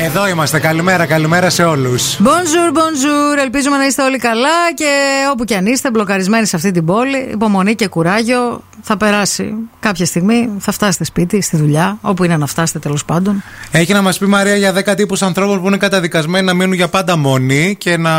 Εδώ είμαστε. Καλημέρα, καλημέρα σε όλους. Bonjour, bonjour. Ελπίζουμε να είστε όλοι καλά και όπου και αν είστε, μπλοκαρισμένοι σε αυτή την πόλη, υπομονή και κουράγιο. Θα περάσει κάποια στιγμή, θα φτάσετε σπίτι, στη δουλειά, όπου είναι να φτάσετε τέλος πάντων. Έχει να μας πει Μαρία για 10 τύπους ανθρώπων που είναι καταδικασμένοι να μείνουν για πάντα μόνοι και να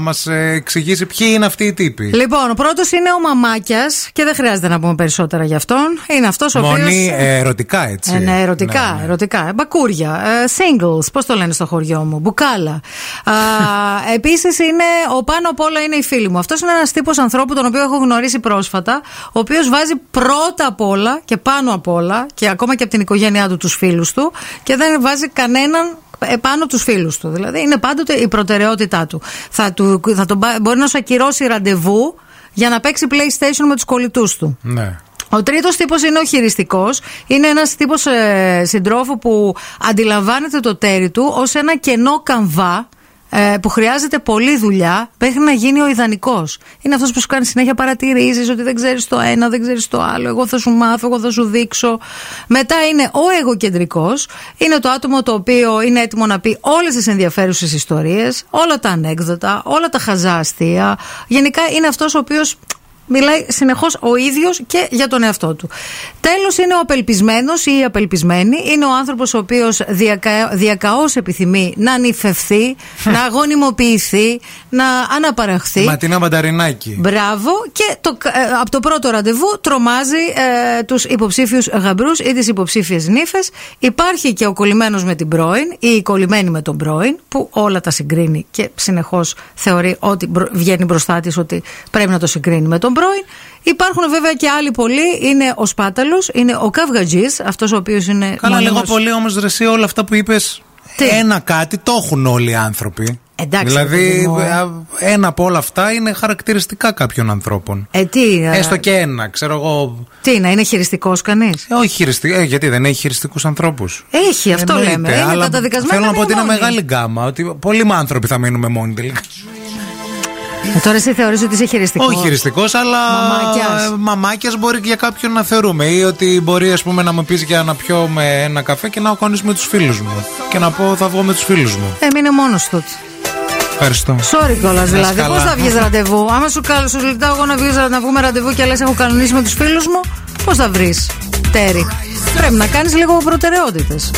μας εξηγήσει ποιοι είναι αυτοί οι τύποι. Λοιπόν, ο πρώτος είναι ο Μαμάκιας και δεν χρειάζεται να πούμε περισσότερα για αυτόν. Είναι αυτός ο οποίο. Μονή ε, ερωτικά, έτσι. Ε, ναι, ερωτικά, Ναι, ναι. ερωτικά. Ε, Μπακούρια, ε, singles, πώς το λένε στο χωριό μου, μπουκάλα. Επίσης είναι, ο πάνω απ' όλα είναι η φίλη μου. Αυτός είναι ένας τύπος ανθρώπου τον οποίο έχω γνωρίσει πρόσφατα, ο οποίος βάζει πρώτα απ' όλα και πάνω απ' όλα και ακόμα και από την οικογένειά του τους φίλους του και δεν βάζει κανέναν επάνω τους φίλους του. Δηλαδή είναι πάντοτε η προτεραιότητά του. Θα, του, θα τον, πά- μπορεί να σου ακυρώσει ραντεβού για να παίξει PlayStation με τους κολλητούς του. Ναι. Ο τρίτος τύπος είναι ο χειριστικός. Είναι ένας τύπος ε, συντρόφου που αντιλαμβάνεται το τέρι του ως ένα κενό καμβά ε, που χρειάζεται πολλή δουλειά μέχρι να γίνει ο ιδανικός. Είναι αυτός που σου κάνει συνέχεια παρατηρήσεις ότι δεν ξέρεις το ένα, δεν ξέρεις το άλλο. Εγώ θα σου μάθω, εγώ θα σου δείξω. Μετά είναι ο εγωκεντρικός. Είναι το άτομο το οποίο είναι έτοιμο να πει όλες τις ενδιαφέρουσες ιστορίες, όλα τα ανέκδοτα, όλα τα χαζά αστεία. Γενικά είναι αυτός ο οποίος Μιλάει συνεχώς ο ίδιος και για τον εαυτό του. Τέλος είναι ο απελπισμένος ή η απελπισμένη. Είναι ο άνθρωπος ο οποίος διακα... διακαώς επιθυμεί να νυφευθεί, να γονιμοποιηθεί, να αναπαραχθεί. Ματινά Μανταρινάκι. Μπράβο και το, ε, από το πρώτο ραντεβού τρομάζει ε, τους υποψήφιους γαμπρούς ή τις υποψήφιες νύφες. Υπάρχει και ο κολλημένος με την πρώην ή η κολλημένη με τον πρώην που όλα τα συγκρίνει και συνεχώς θεωρεί ότι μπρο- βγαίνει μπροστά της ότι πρέπει να το συγκρίνει με τον πρώην. Υπάρχουν βέβαια και άλλοι πολλοί. Είναι ο Σπάταλος, είναι ο Καυγατζής, αυτός ο οποίος είναι Καλά, λίγο μονίμως- πολύ όμως εσύ όλα αυτά που είπες. Τι; Ένα κάτι το έχουν όλοι οι άνθρωποι. Εντάξει, δηλαδή, παιδί μου. α, ένα από όλα αυτά είναι χαρακτηριστικά κάποιων ανθρώπων. Ε, τι, ε, Έστω και ένα, ξέρω εγώ. τι, να είναι χειριστικός κανείς; Ε, όχι χειριστή, ε, γιατί δεν έχει χειριστικούς ανθρώπους. Έχει, αυτό λέμε. Είναι καταδικασμένο Θέλω να πω ότι είναι μόνοι. μεγάλη γκάμα. Ότι πολλοί άνθρωποι θα μείνουμε μόνοι τελικά. Ε, τώρα εσύ θεωρείς ότι είσαι χειριστικός; Όχι χειριστικός, αλλά. Μαμάκιας. ε, μαμάκιας μπορεί και για κάποιον να θεωρούμε. Ή ότι μπορεί ας πούμε, να μου πεις για να πιω με ένα καφέ και να έχω με τους φίλους μου. Και να πω θα βγω με τους φίλους μου. Ε, μείνε μόνος του. Ευχαριστώ. Sorry κιόλας δηλαδή. καλά. Πώ θα βγεις ραντεβού; Άμα σου, καλ, σου ζητάω εγώ να, βγεις, να βγούμε ραντεβού και λες: Έχω κανονίσει με τους φίλους μου, πώς θα βρεις τέρι; Πρέπει να κάνεις λίγο προτεραιότητες.